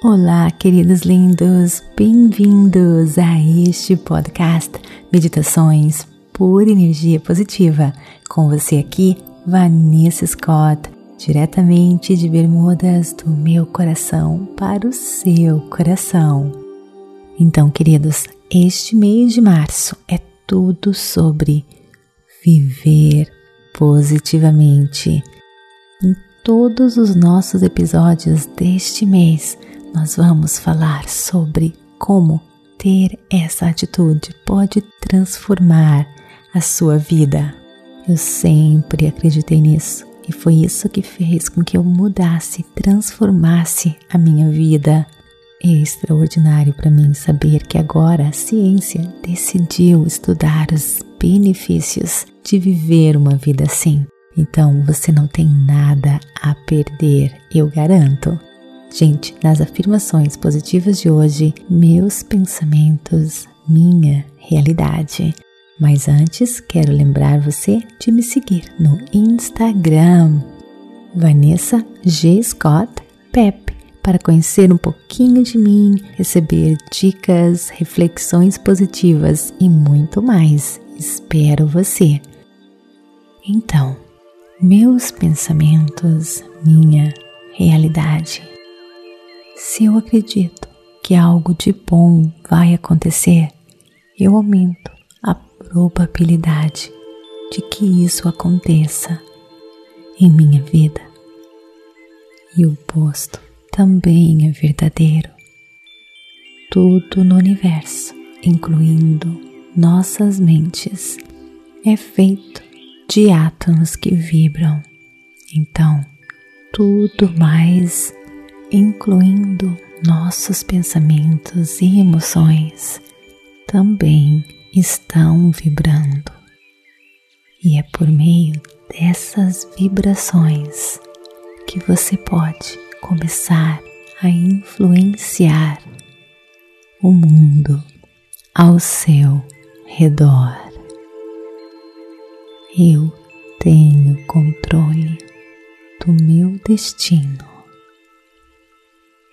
Olá, queridos lindos, bem-vindos a este podcast Meditações por Energia Positiva. Com você aqui, Vanessa Scott, diretamente de Bermudas do meu coração para o seu coração. Então, queridos, este mês de março é tudo sobre viver positivamente. Todos os nossos episódios deste mês, nós vamos falar sobre como ter essa atitude pode transformar a sua vida. Eu sempre acreditei nisso e foi isso que fez com que eu mudasse, transformasse a minha vida. É extraordinário para mim saber que agora a ciência decidiu estudar os benefícios de viver uma vida assim. Então você não tem nada a perder, eu garanto. Gente, nas afirmações positivas de hoje, meus pensamentos, minha realidade. Mas antes, quero lembrar você de me seguir no Instagram, Vanessa G. Scott Pep, para conhecer um pouquinho de mim, receber dicas, reflexões positivas e muito mais. Espero você. Então, meus pensamentos, minha realidade. Se eu acredito que algo de bom vai acontecer, eu aumento a probabilidade de que isso aconteça em minha vida. E o oposto também é verdadeiro. Tudo no universo, incluindo nossas mentes, é feito de átomos que vibram. Então, tudo mais incluindo nossos pensamentos e emoções, também estão vibrando. E é por meio dessas vibrações que você pode começar a influenciar o mundo ao seu redor. Eu tenho controle do meu destino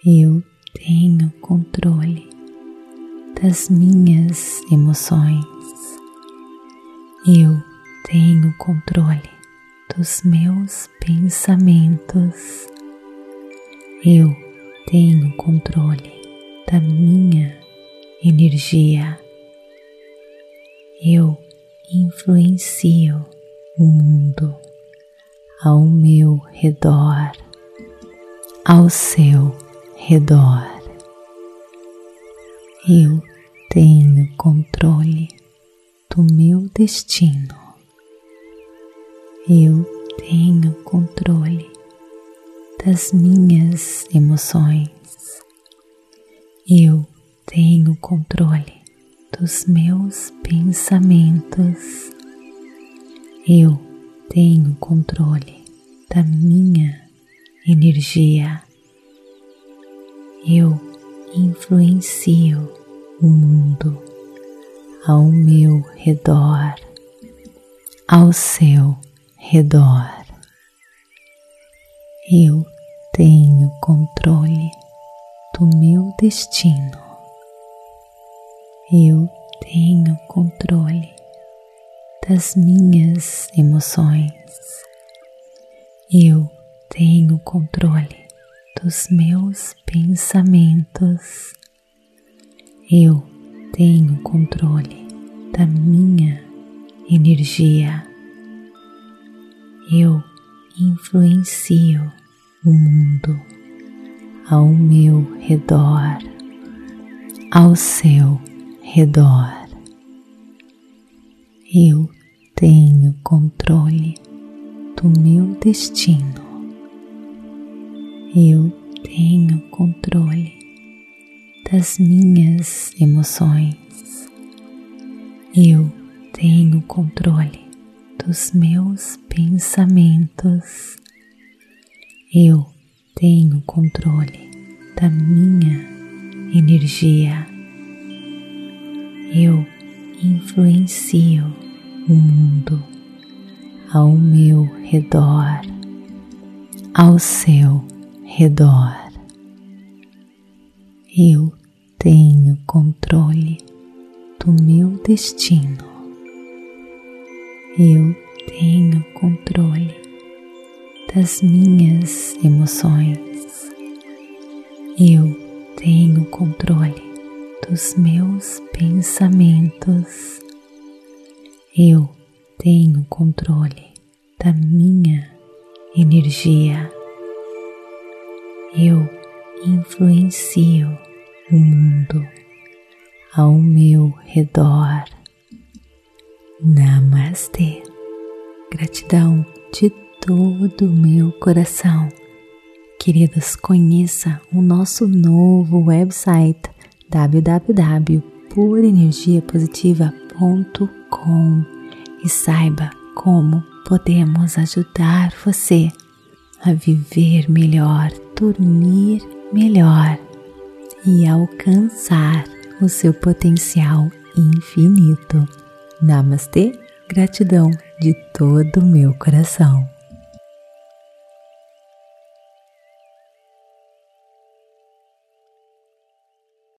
eu tenho controle das minhas emoções. Eu tenho controle dos meus pensamentos. Eu tenho controle da minha energia. Eu influencio o mundo ao meu redor, ao seu redor. Eu tenho controle do meu destino. Eu tenho controle das minhas emoções. Eu tenho controle dos meus pensamentos. Eu tenho controle da minha energia eu influencio o mundo ao meu redor, ao seu redor. Eu tenho controle do meu destino. Eu tenho controle das minhas emoções. Eu tenho controle dos meus pensamentos. Eu tenho controle da minha energia. Eu influencio o mundo ao meu redor, ao seu redor. Eu tenho controle do meu destino eu tenho controle das minhas emoções. Eu tenho controle dos meus pensamentos. Eu tenho controle da minha energia. Eu influencio o mundo ao meu redor, ao seu redor. Eu tenho controle do meu destino. Eu tenho controle das minhas emoções. Eu tenho controle dos meus pensamentos. Eu tenho controle da minha energia. Eu influencio o mundo ao meu redor. Namastê. Gratidão de todo o meu coração. Queridas, conheça o nosso novo website www.purenergiapositiva.com e saiba como podemos ajudar você a viver melhor, dormir melhor e alcançar o seu potencial infinito. Namastê, gratidão de todo o meu coração.